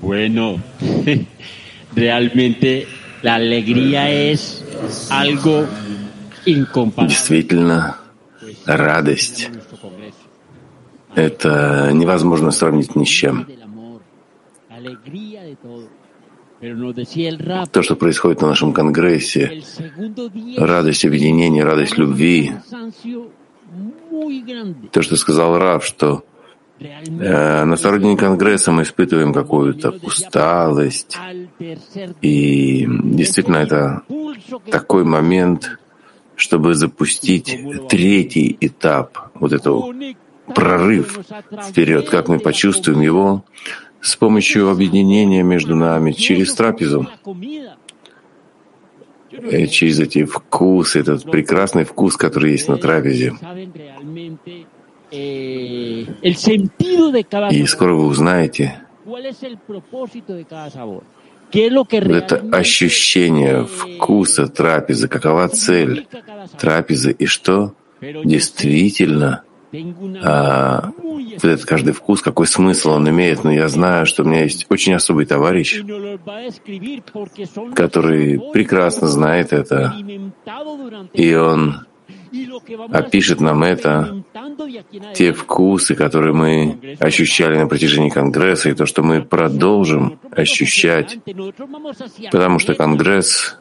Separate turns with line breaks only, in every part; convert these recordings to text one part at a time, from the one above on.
Bueno, realmente la alegría es algo incomparable.
Действительно, радость — это невозможно сравнить ни с чем. То, что происходит на нашем конгрессе, радость объединения, радость любви, то, что сказал Рав, что на второй день Конгресса мы испытываем какую-то усталость. И действительно, это такой момент, чтобы запустить третий этап, вот этого прорыв вперед, как мы почувствуем его с помощью объединения между нами через трапезу, э, через эти вкусы, этот прекрасный вкус, который есть на трапезе. И скоро вы узнаете, это ощущение вкуса трапезы, какова цель трапезы? И что действительно а, этот каждый вкус, какой смысл он имеет. Но я знаю, что у меня есть очень особый товарищ, который прекрасно знает это, и он опишет нам это, те вкусы, которые мы ощущали на протяжении Конгресса, и то, что мы продолжим ощущать, потому что Конгресс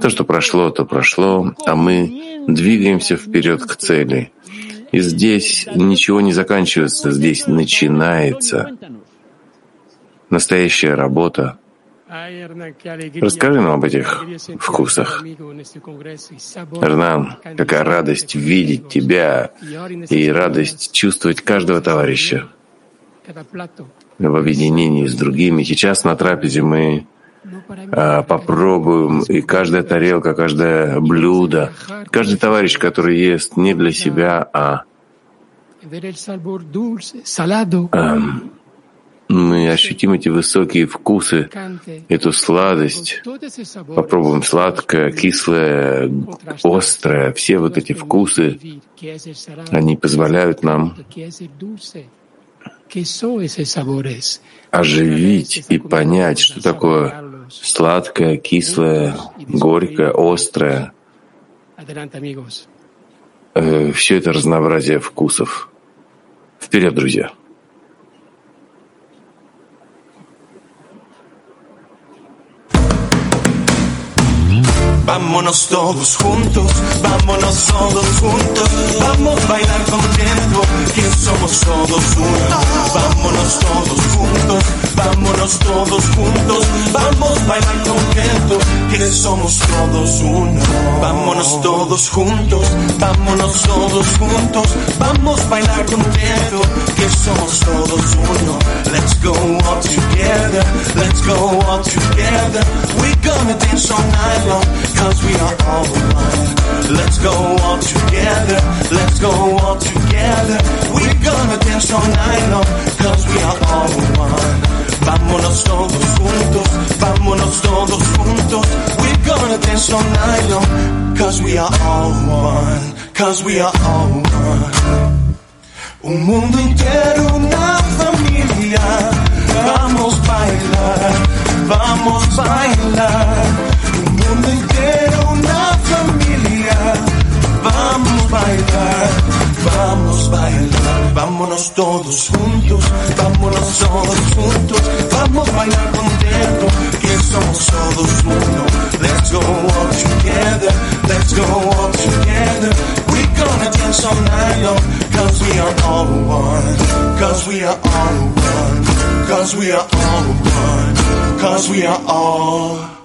то, что прошло, то прошло, а мы двигаемся вперед к цели. И здесь ничего не заканчивается, здесь начинается настоящая работа Расскажи нам об этих вкусах. Эрнан, какая радость видеть тебя и радость чувствовать каждого товарища в объединении с другими. Сейчас на трапезе мы а, попробуем, и каждая тарелка, каждое блюдо, каждый товарищ, который ест не для себя, а, а мы ощутим эти высокие вкусы, эту сладость, попробуем сладкое, кислое, острое, все вот эти вкусы, они позволяют нам оживить и понять, что такое сладкое, кислое, горькое, острое. Э, все это разнообразие вкусов. Вперед, друзья!
Vámonos todos juntos, vámonos todos juntos, vamos a bailar contento, que somos todos uno. Vámonos todos juntos, vámonos todos que somos todos uno. Vámonos todos juntos, vámonos todos juntos, vamos a bailar contento, que somos todos uno. Let's go all together, let's go all together. We're gonna dance all night long. Cause we are all one. Let's go all together. Let's go all together. We're gonna dance all night long. Cause we are all one. Vámonos todos juntos. Vámonos todos juntos. We're gonna dance all night long. Cause we are all one. Cause we are all one. Un mundo entero, una familia. Vamos a bailar. Vamos a bailar Un mundo entero una familia. Vamos a bailar, vamos a bailar, vámonos todos juntos, vámonos todos juntos, vamos a bailar contento, que somos todos uno. Let's go all together, let's go all together. We're gonna dance all night long, cause we are all one, cause we are all one, cause we are all one, cause we are all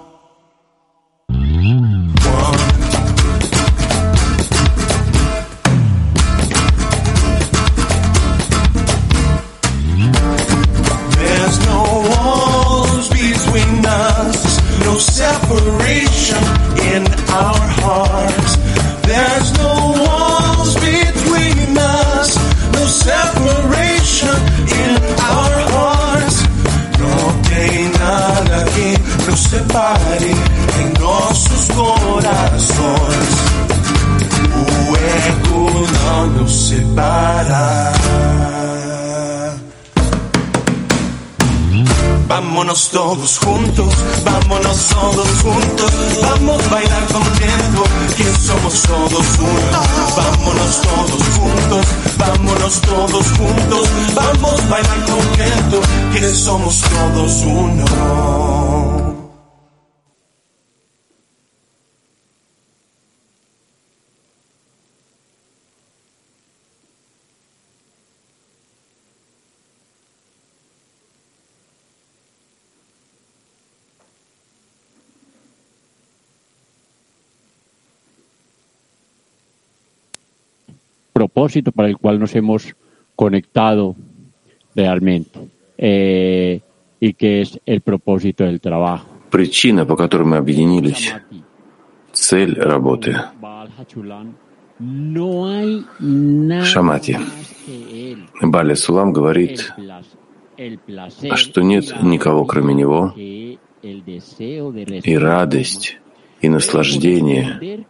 todos juntos, vámonos todos juntos, vamos a bailar contento, que somos todos juntos. Vámonos todos juntos, vámonos todos juntos, vamos a bailar contento, que somos todos uno.
Propósito para el cual nos hemos conectado realmente eh, y que es el propósito del trabajo.
Причина, по которой мы объединились, цель работы. Шамати. Бали Сулам говорит, что нет никого, кроме него, и радость, и наслаждение,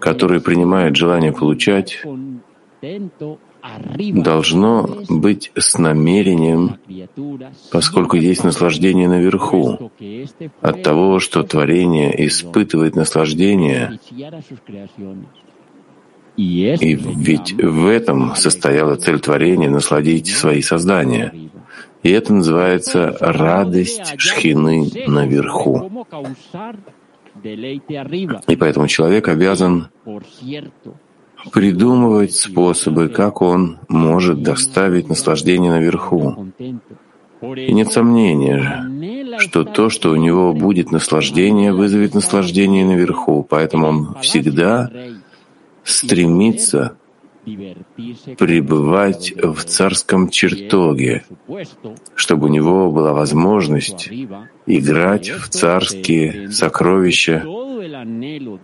которые принимают желание получать, должно быть с намерением, поскольку есть наслаждение наверху, от того, что творение испытывает наслаждение. И ведь в этом состояла цель творения — насладить свои создания. И это называется радость шхины наверху. И поэтому человек обязан придумывать способы, как он может доставить наслаждение наверху. И нет сомнения, что то, что у него будет наслаждение, вызовет наслаждение наверху. Поэтому он всегда стремится пребывать в царском чертоге, чтобы у него была возможность играть в царские сокровища,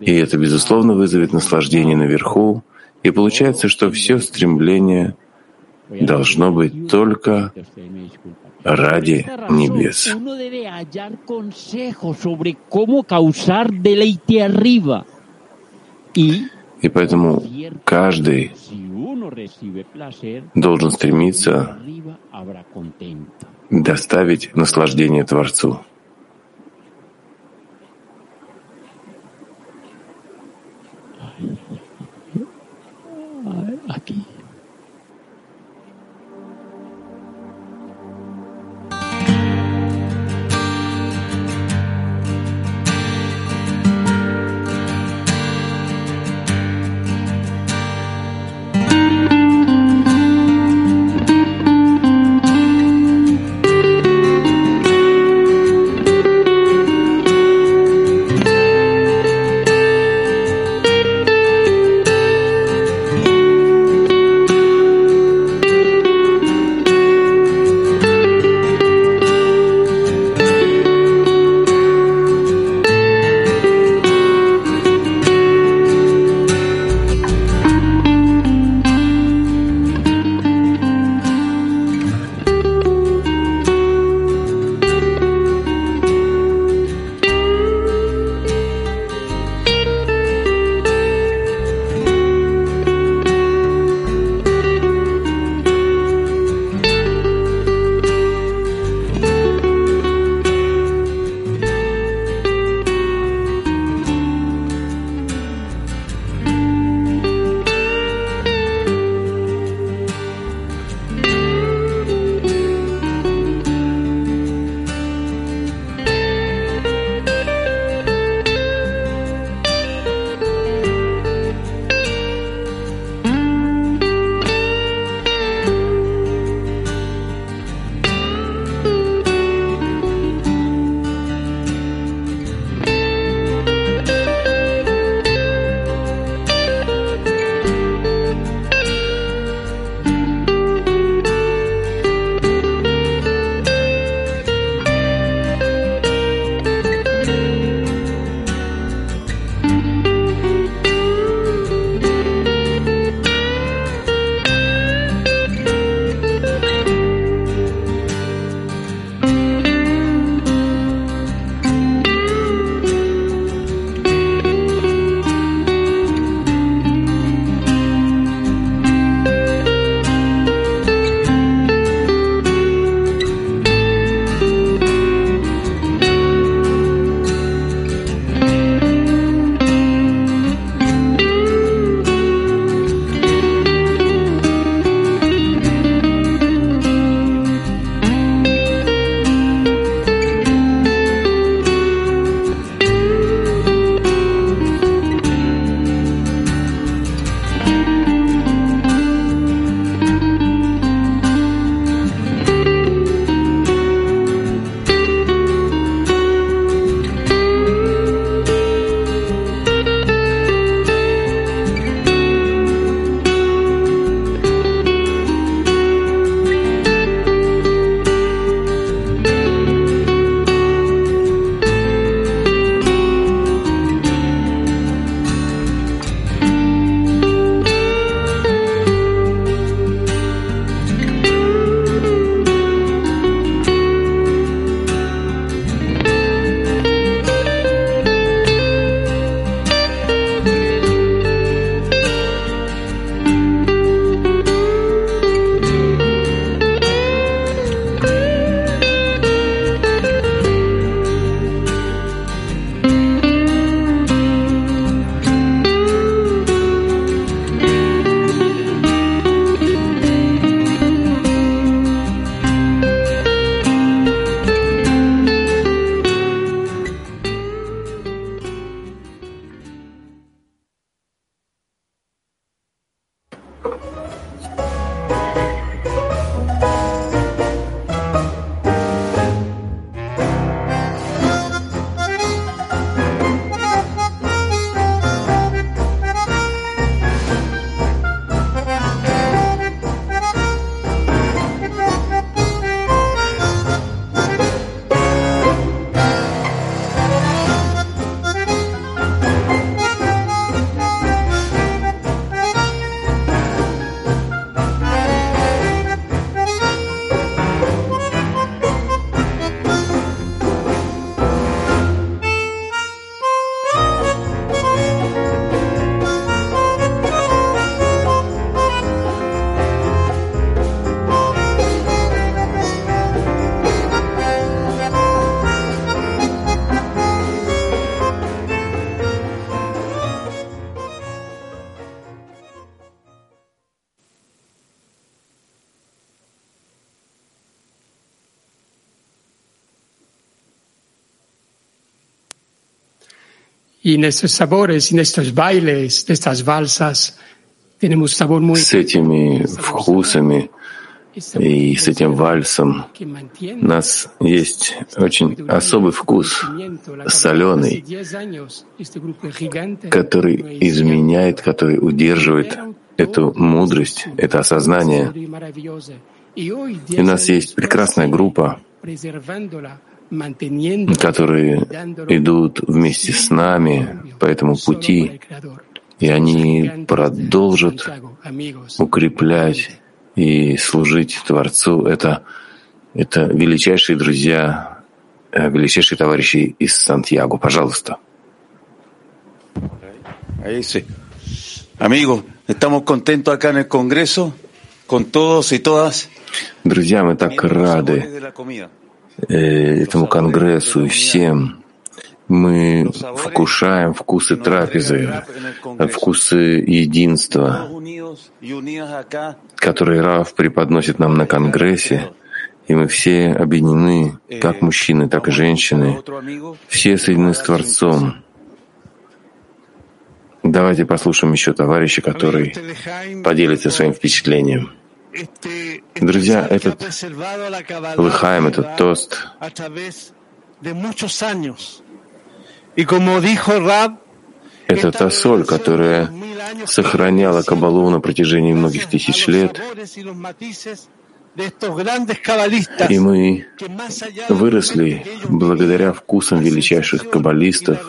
и это, безусловно, вызовет наслаждение наверху, и получается, что все стремление должно быть только ради небес. И поэтому каждый должен стремиться доставить наслаждение Творцу.
happy.
Y en estos sabores, en estos bailes, de estas valsas, tenemos sabor muy...
С этими вкусами и с этим вальсом у нас есть очень особый вкус, соленый, который изменяет, который удерживает эту мудрость, это осознание. И у нас есть прекрасная группа, которые идут вместе с нами по этому пути, и они продолжат укреплять и служить Творцу. Это, это величайшие друзья, э, величайшие товарищи из Сантьяго. Пожалуйста.
Amigo, estamos contentos acá en el Congreso con todos y todas.
Друзья, мы так рады этому конгрессу и всем. Мы вкушаем вкусы трапезы, вкусы единства, которые Рав преподносит нам на конгрессе, и мы все объединены, как мужчины, так и женщины, все соединены с Творцом. Давайте послушаем еще товарища, который поделится своим впечатлением. Друзья, этот Лыхаем, этот тост, это та соль, которая сохраняла Кабалу на протяжении многих тысяч лет. И мы выросли благодаря вкусам величайших каббалистов,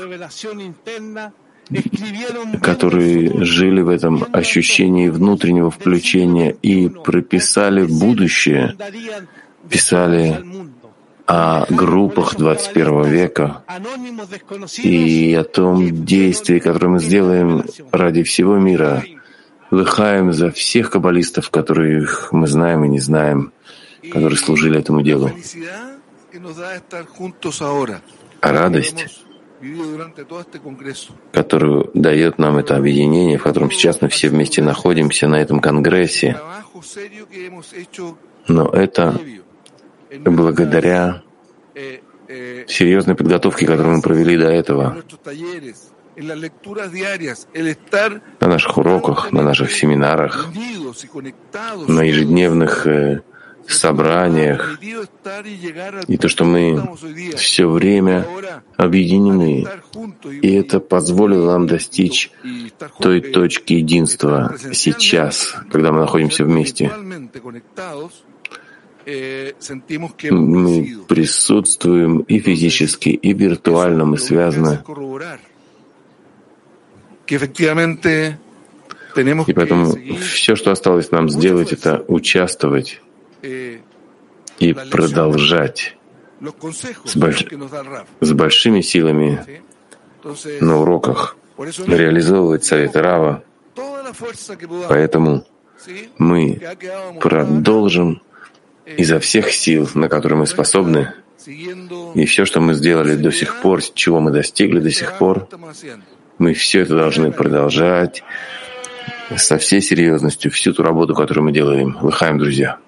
которые жили в этом ощущении внутреннего включения и прописали будущее, писали о группах 21 века и о том действии, которое мы сделаем ради всего мира. Лыхаем за всех каббалистов, которых мы знаем и не знаем, которые служили этому делу. А радость, которую дает нам это объединение, в котором сейчас мы все вместе находимся на этом конгрессе, но это благодаря серьезной подготовке, которую мы провели до этого, на наших уроках, на наших семинарах, на ежедневных собраниях, и то, что мы все время объединены, и это позволило нам достичь той точки единства сейчас, когда мы находимся вместе. Мы присутствуем и физически, и виртуально мы связаны. И поэтому все, что осталось нам сделать, это участвовать и продолжать с, больш... с большими силами на уроках реализовывать советы Рава. Поэтому мы продолжим изо всех сил, на которые мы способны, и все, что мы сделали до сих пор, чего мы достигли до сих пор, мы все это должны продолжать со всей серьезностью, всю ту работу, которую мы делаем. Лыхаем, друзья.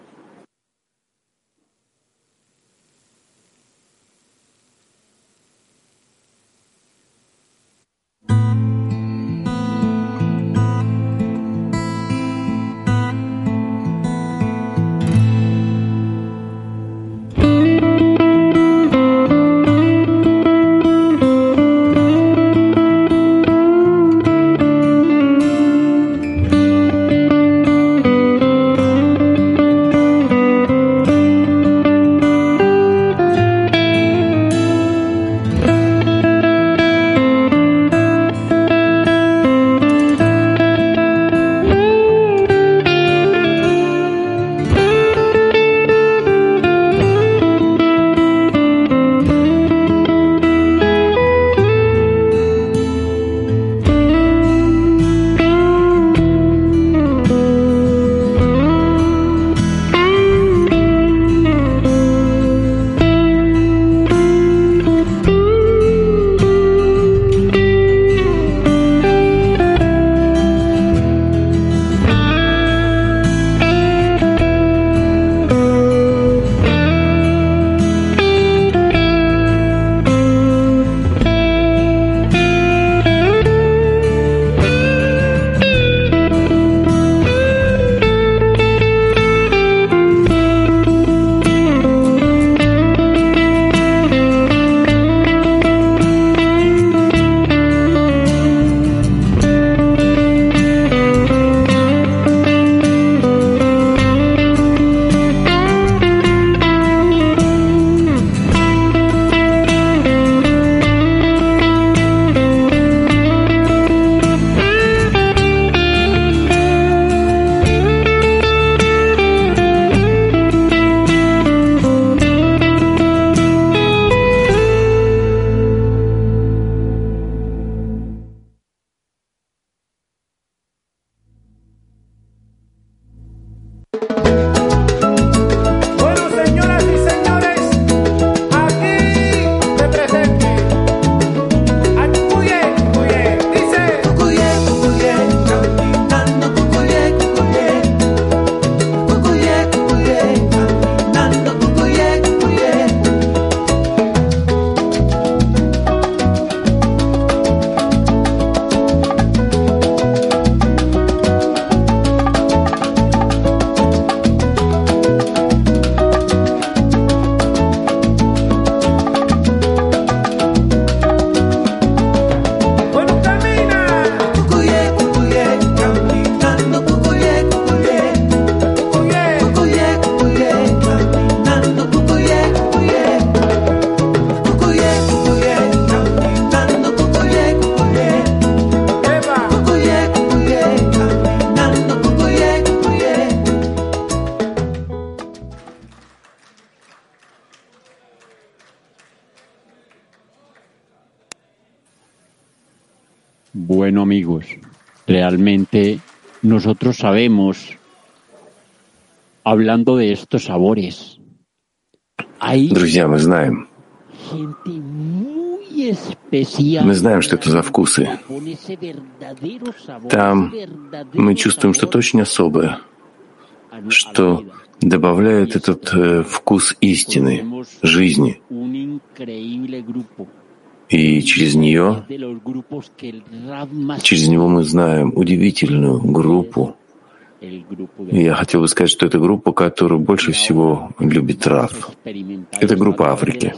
Sabemos, hablando de estos sabores, hay
Друзья, мы знаем, мы знаем, что это за вкусы. Там мы чувствуем что-то очень особое, что добавляет этот э, вкус истины, жизни, и через нее, через него мы знаем удивительную группу.
el grupo
И
de
я хотел бы сказать, что это группа, которую больше всего любит Раф. Это группа Африки.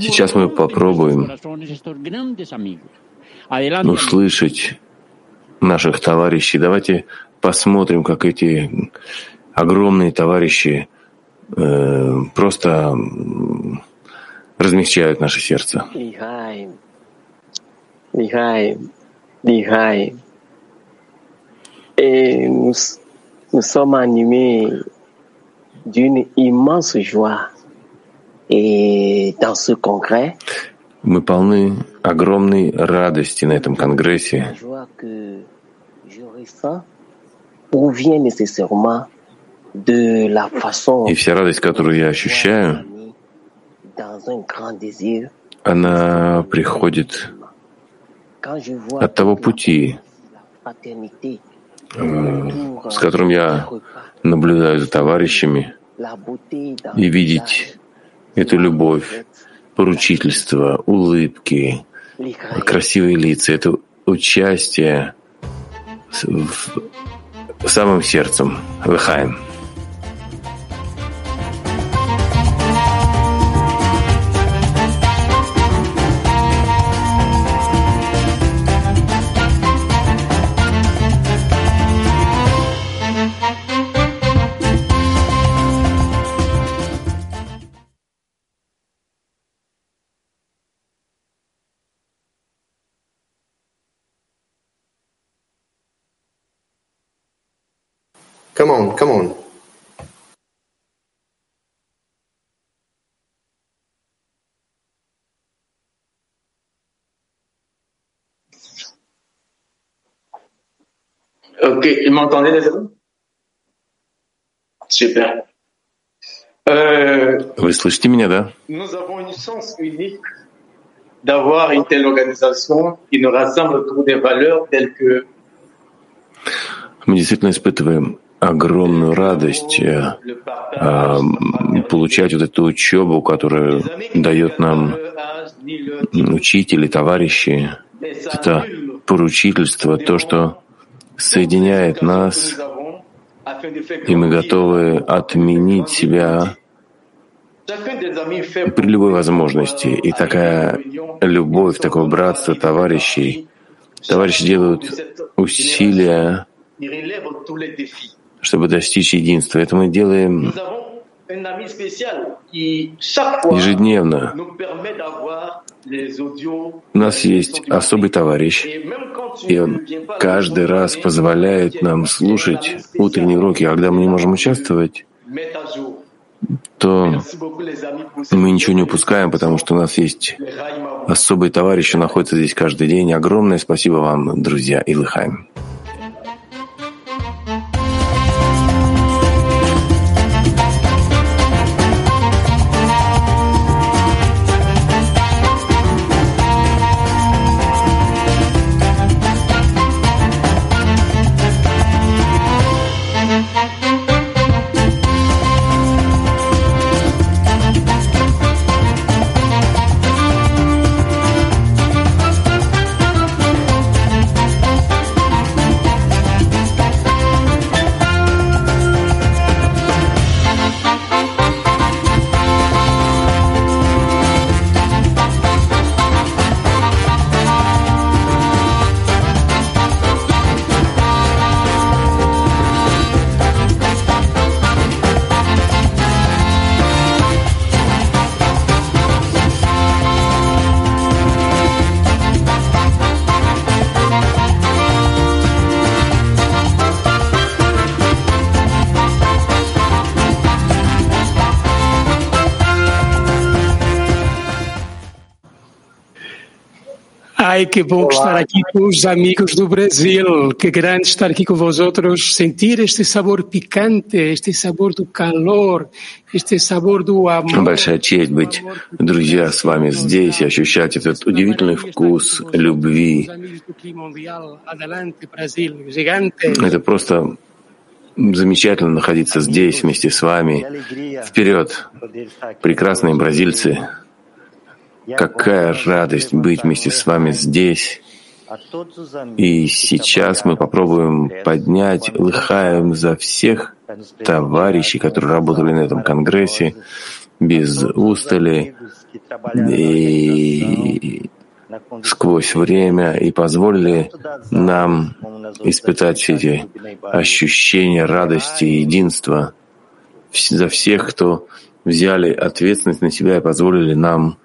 Сейчас мы попробуем услышать наших товарищей. Давайте посмотрим, как эти огромные товарищи э, просто размягчают наше сердце.
Лихаем, Лихаем, Лихаем. Et nous, nous sommes animés d'une immense joie. Et dans ce congrès,
Мы полны огромной радости на этом конгрессе. И вся радость, которую я ощущаю, она приходит от того пути, с которым я наблюдаю за товарищами, и видеть эту любовь, поручительство, улыбки, красивые лица, это участие в самым сердцем, Лыхаем.
Come on, come on.
Ok, vous m'entendez désolé Super. Euh,
Вы слышите меня, да?
nous avons une chance unique d'avoir une telle organisation qui nous rassemble autour des valeurs telles que
Мы действительно испытываем огромную радость э, а, получать вот эту учебу, которую дает нам учители, товарищи. Это поручительство, то, что соединяет нас, и мы готовы отменить себя при любой возможности. И такая любовь, такое братство товарищей. Товарищи делают усилия, Чтобы достичь единства. Это мы делаем ежедневно. У нас есть особый товарищ, и он каждый раз позволяет нам слушать утренние уроки. А когда мы не можем участвовать, то мы ничего не упускаем, потому что у нас есть
vous.
особые товарищи, находятся здесь каждый день. Огромное спасибо вам, друзья, и Лыхаем.
Ai, que bom estar aqui com os amigos do Brasil. Que grande estar aqui com vosotros, sentir este sabor picante, este sabor do calor, este sabor do amor.
Большая честь быть, друзья, с вами здесь ощущать этот удивительный вкус любви. Это просто замечательно находиться здесь вместе с вами. Вперед, прекрасные бразильцы! Какая радость быть вместе с вами здесь. И сейчас мы попробуем поднять лыхаем за всех товарищей, которые работали на этом конгрессе без устали и сквозь время и позволили нам испытать все эти ощущения радости и единства за всех, кто взяли ответственность на себя и позволили нам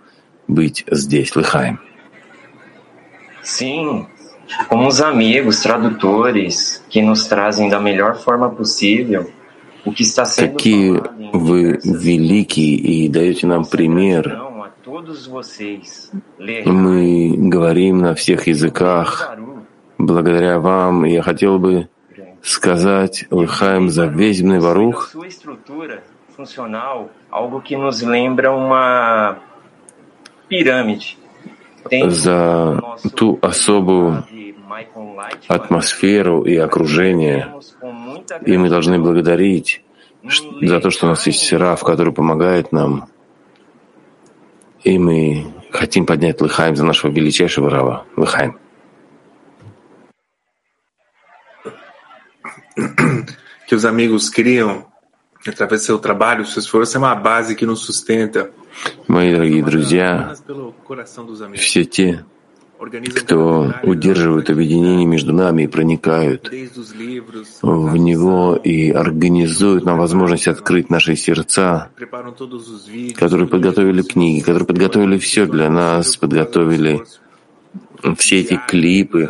быть здесь, Лыхаем.
Sim, como os amigos, tradutores, que nos trazem da melhor forma possível o que está sendo
Какие вы великие и даете нам пример. Мы говорим на всех языках. Благодаря вам я хотел бы сказать Лыхаем за весь Варух
funcional, algo que nos lembra uma.
За ту особую атмосферу и окружение. И мы должны благодарить за то, что у нас есть Раф, который помогает нам. И мы хотим поднять Лыхаем за нашего величайшего Рава. Лыхаем.
Que os amigos criam através do seu trabalho, seu esforço, é uma base que nos sustenta.
Мои дорогие друзья, все те, кто удерживают объединение между нами и проникают в него и организуют нам возможность открыть наши сердца, которые подготовили книги, которые подготовили все для нас, подготовили все эти клипы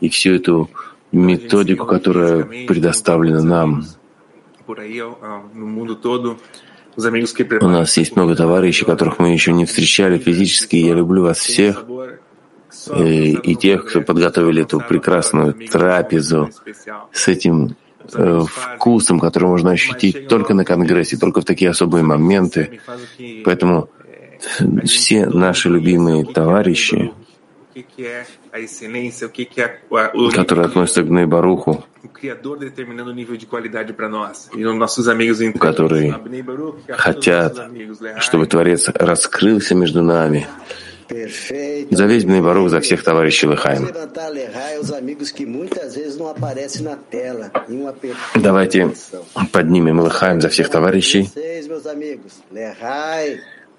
и всю эту методику, которая предоставлена нам. У нас есть много товарищей, которых мы еще не встречали физически. Я люблю вас всех и, и тех, кто подготовили эту прекрасную трапезу с этим э, вкусом, который можно ощутить только на Конгрессе, только в такие особые моменты. Поэтому все наши любимые товарищи, которые относятся к Нейбаруху, которые хотят, чтобы Творец раскрылся между нами. За весь Бнейбарух, за всех товарищей Лыхаем. Давайте поднимем Лыхаем за всех товарищей,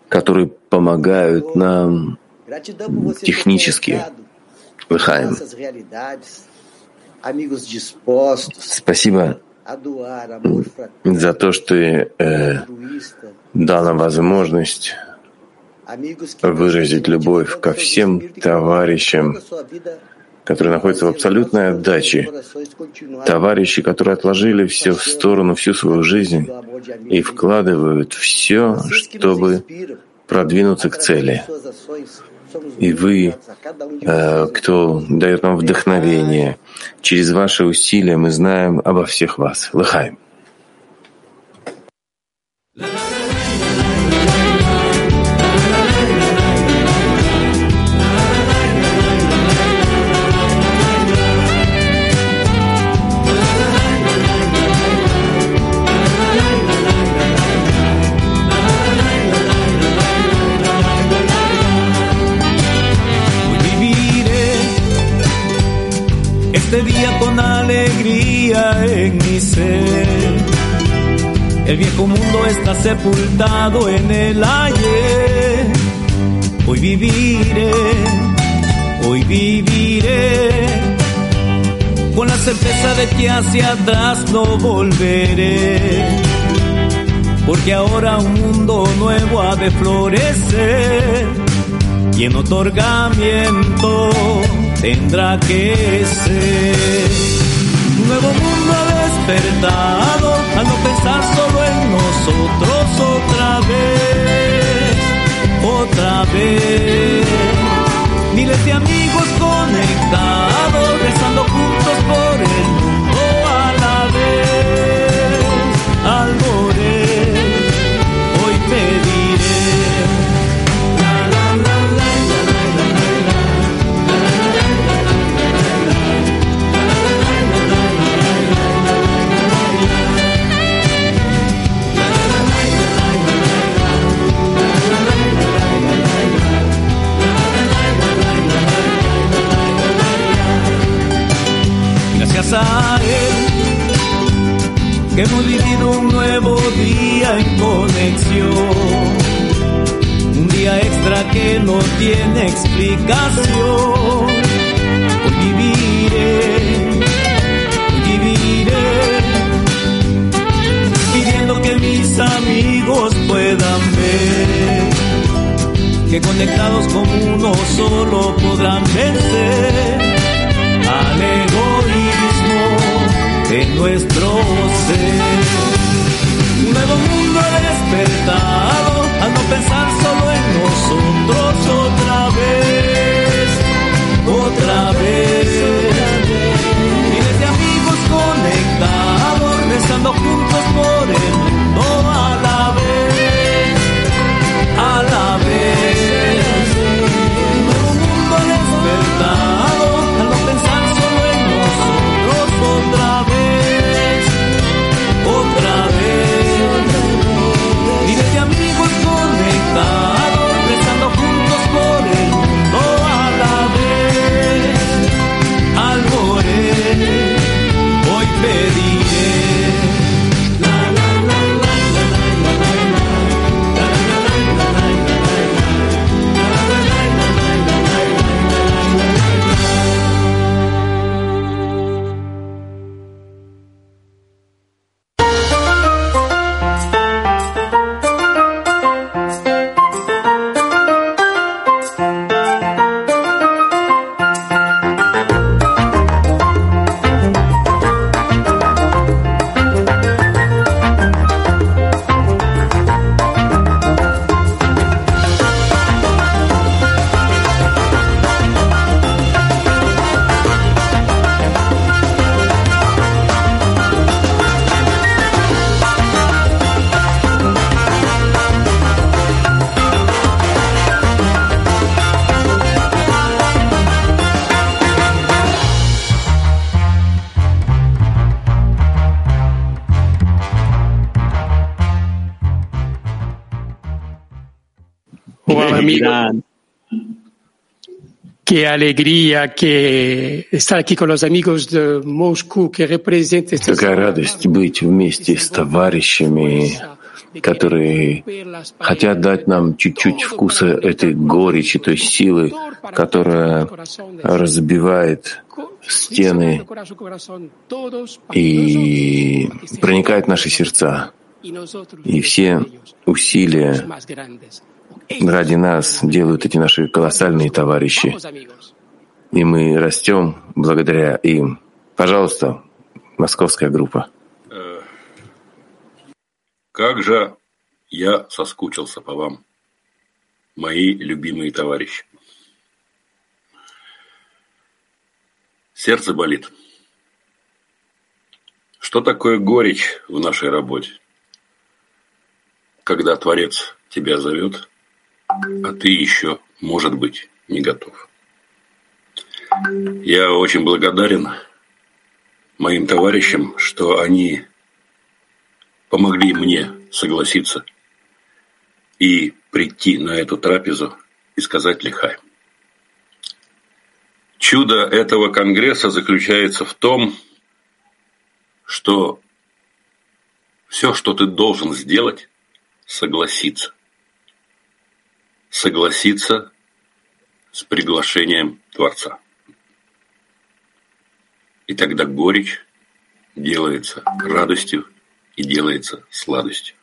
которые помогают нам технически. Лыхаем. Спасибо за то, что э, дал нам возможность выразить любовь ко всем товарищам, которые находятся в абсолютной отдаче, товарищи, которые отложили все в сторону, всю свою жизнь и вкладывают все, чтобы продвинуться к цели. И вы, э, кто дает нам вдохновение, через ваши усилия мы знаем обо всех вас. Лыхаем.
Este día con alegría en mi ser. El viejo mundo está sepultado en el ayer. Hoy viviré, hoy viviré, con la certeza de que hacia atrás no volveré. Porque ahora un mundo nuevo ha de florecer y en otorgamiento tendrá que ser. Un nuevo mundo despertado al no pensar solo en nosotros otra vez, otra vez. Miles de amigos conectados, rezando juntos por el mundo a la vez. Que hemos vivido un nuevo día en conexión. Un día extra que no tiene explicación. Hoy viviré, hoy viviré, pidiendo que mis amigos puedan ver que conectados como uno solo podrán vencer nuestro ser. Un nuevo mundo despertado al no pensar solo en nosotros otra vez, otra vez. Miles de amigos conectados, rezando juntos por el
Amigo. Qué alegría que estar aquí con los amigos de Moscú que representan
Какая радость быть вместе с товарищами, которые хотят дать нам чуть-чуть вкуса этой горечи, той силы, которая разбивает стены и проникает в наши сердца. И все усилия ради нас делают эти наши колоссальные товарищи. И мы растем благодаря им. Пожалуйста, московская группа.
Как же я соскучился по вам, мои любимые товарищи. Сердце болит. Что такое горечь в нашей работе? Когда Творец тебя зовет, а ты еще, может быть, не готов. Я очень благодарен моим товарищам, что они помогли мне согласиться и прийти на эту трапезу и сказать лихай. Чудо этого конгресса заключается в том, что все, что ты должен сделать, согласиться. Согласиться с приглашением Творца. И тогда горечь делается радостью и делается сладостью.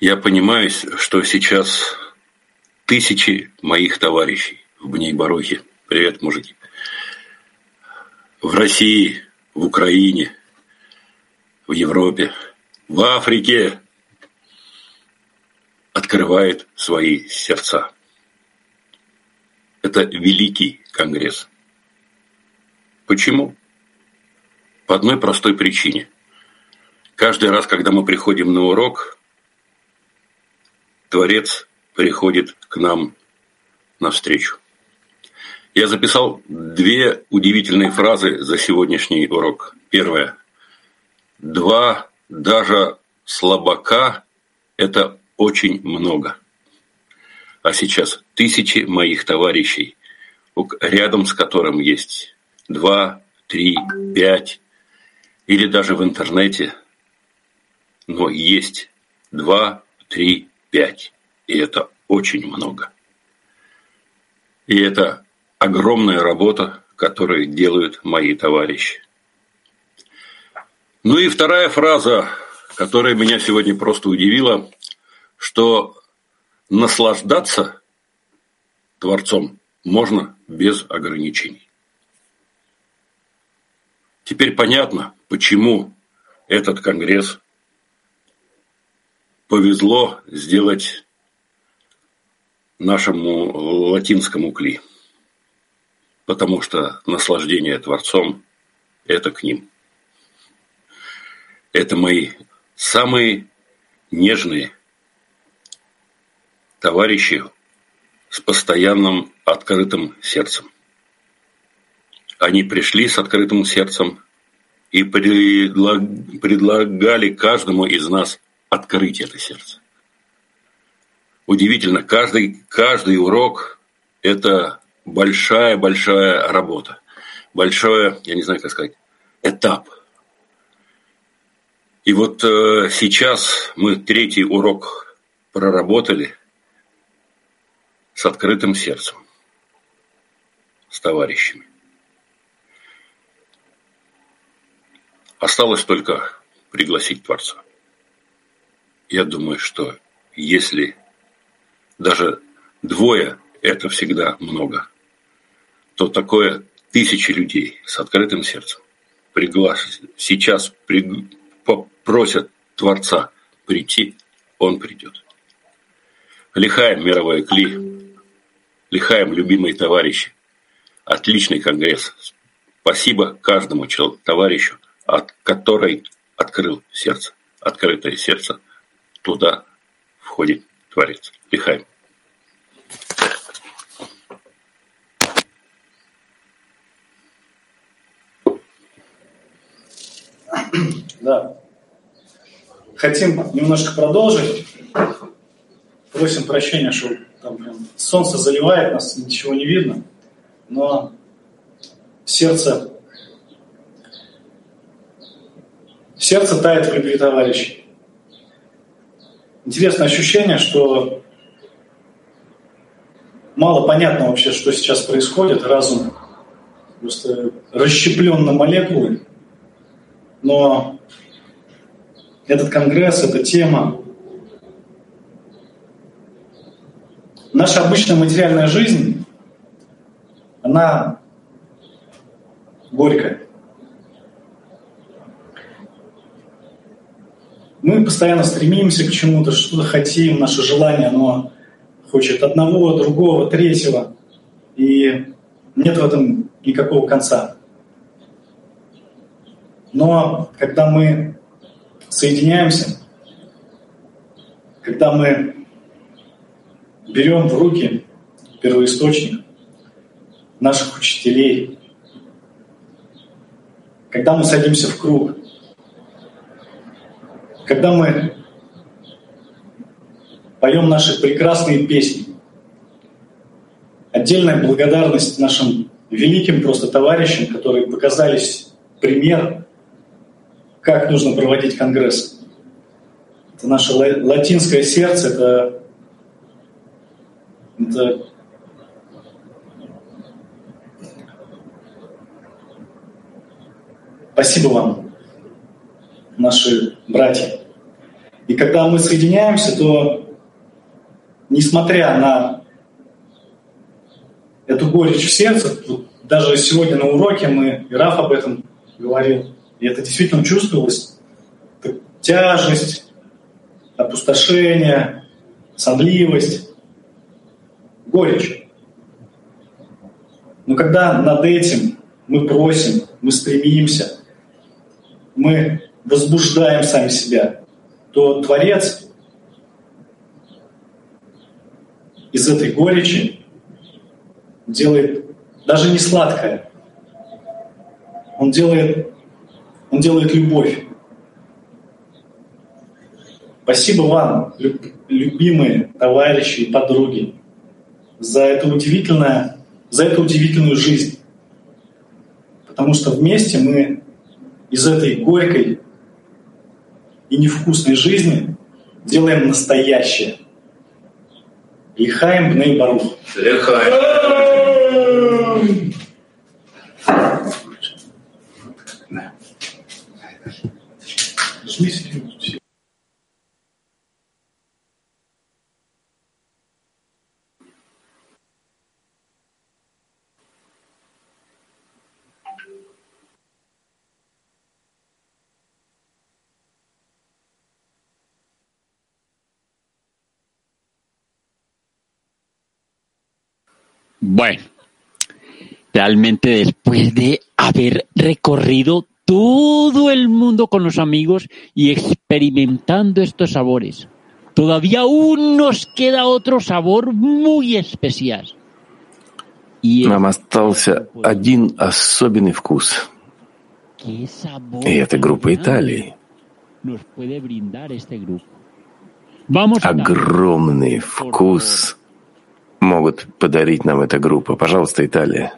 Я понимаю, что сейчас тысячи моих товарищей в Бней-Барохе, привет, мужики, в России, в Украине, в Европе, в Африке открывает свои сердца. Это великий конгресс. Почему? По одной простой причине. Каждый раз, когда мы приходим на урок, Творец приходит к нам навстречу. Я записал две удивительные фразы за сегодняшний урок. Первое. Два даже слабака – это очень много. А сейчас тысячи моих товарищей, рядом с которым есть два, три, пять или даже в интернете, но есть два, три, пять. И это очень много. И это огромная работа, которую делают мои товарищи. Ну и вторая фраза, которая меня сегодня просто удивила, что наслаждаться Творцом можно без ограничений. Теперь понятно, почему этот Конгресс повезло сделать нашему латинскому кли. Потому что наслаждение Творцом – это к ним. Это мои самые нежные товарищи с постоянным открытым сердцем. Они пришли с открытым сердцем и предлагали каждому из нас открыть это сердце. Удивительно, каждый, каждый урок – это большая-большая работа. Большое, я не знаю, как сказать, этап. И вот э, сейчас мы третий урок проработали с открытым сердцем, с товарищами. Осталось только пригласить Творца. Я думаю, что если даже двое – это всегда много, то такое тысячи людей с открытым сердцем пригласить, сейчас при, попросят Творца прийти, он придет. Лихаем мировой кли, лихаем любимые товарищи, отличный конгресс. Спасибо каждому товарищу, от которой открыл сердце, открытое сердце, туда входит Творец. Лихаем.
Да. Хотим немножко продолжить. Просим прощения, что там прям солнце заливает нас, ничего не видно. Но сердце Сердце тает в любви товарищей. Интересное ощущение, что мало понятно вообще, что сейчас происходит. Разум просто расщеплен на молекулы. Но этот конгресс, эта тема, наша обычная материальная жизнь, она горькая. Мы постоянно стремимся к чему-то, что-то хотим, наше желание, оно хочет одного, другого, третьего. И нет в этом никакого конца. Но когда мы соединяемся, когда мы берем в руки первоисточник наших учителей, когда мы садимся в круг, когда мы поем наши прекрасные песни. Отдельная благодарность нашим великим просто товарищам, которые показались пример, как нужно проводить конгресс. Это наше латинское сердце, это, это Спасибо вам, наши братья. И когда мы соединяемся, то несмотря на эту горечь в сердце, даже сегодня на уроке мы, и Раф об этом говорил, и это действительно чувствовалось, тяжесть, опустошение, сонливость, горечь. Но когда над этим мы просим, мы стремимся, мы возбуждаем сами себя, то Творец из этой горечи делает даже не сладкое. Он делает, он делает любовь. Спасибо вам, любимые товарищи и подруги, за это удивительное, за эту удивительную жизнь. Потому что вместе мы из этой горькой и невкусной жизни делаем настоящее. Лихаем бней барух.
Лихаем.
Bueno, realmente después de haber recorrido todo el mundo con los amigos y experimentando estos sabores, todavía aún nos queda otro sabor muy especial. Y
Нам остался один особенный вкус.
¿Qué sabor
И это группа Италии.
nos puede brindar este grupo? Vamos a
Огромный вкус могут подарить нам эта группа. Пожалуйста, Италия.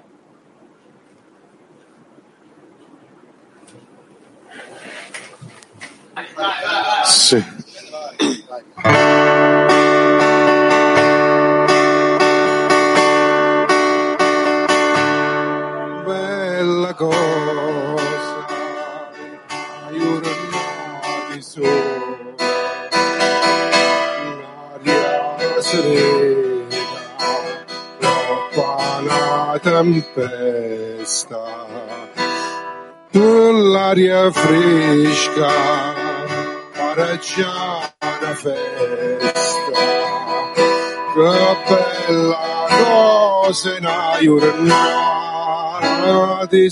Bella cosa, Tempesta, pesta. În l'aria fresca, para ceara festa, că pe la noastră n-ai urnat de.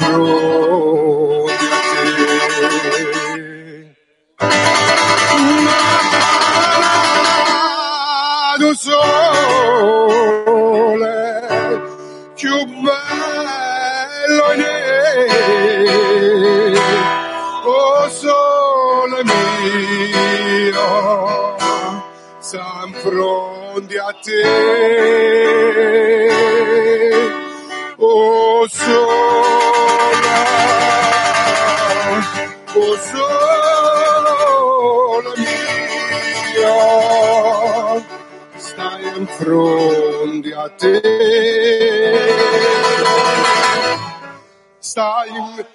through. sein.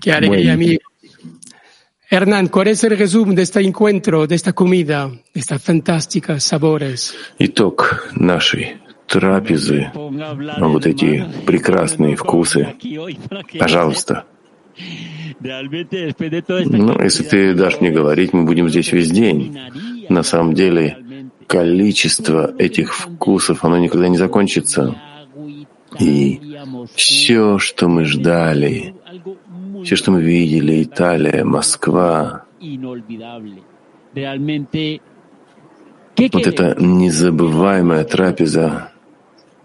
¿Qué haré,
bueno.
amigo? Hernán, ¿cuál es el resumen de este encuentro, de esta comida, de estas fantásticas sabores?
Итог нашей трапезы, вот эти прекрасные вкусы. Пожалуйста. Ну, если ты дашь мне говорить, мы будем здесь весь день. На самом деле, количество этих вкусов, оно никогда не закончится. И все, что мы ждали, все, что мы видели, Италия, Москва, вот эта незабываемая трапеза,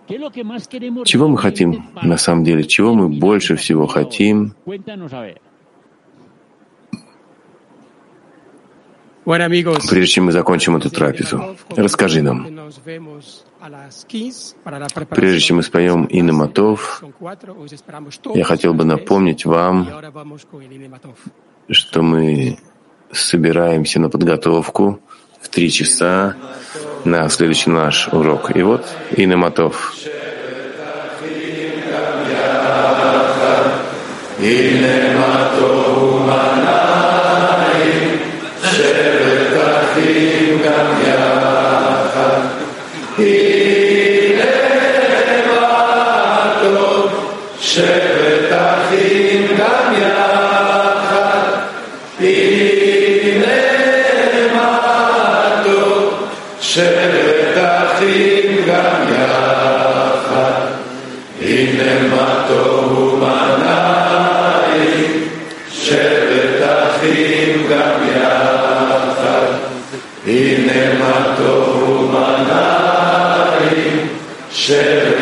¿qué es lo que más queremos
чего мы хотим на самом деле, чего мы больше всего хотим,
Cuéntanos a ver.
Bueno, amigos,
Прежде чем мы закончим эту трапезу, расскажи нам, прежде чем мы споем
Инна
я хотел бы напомнить вам, что мы собираемся на подготовку в три часа на следующий наш урок. И вот Инна Матов.
Share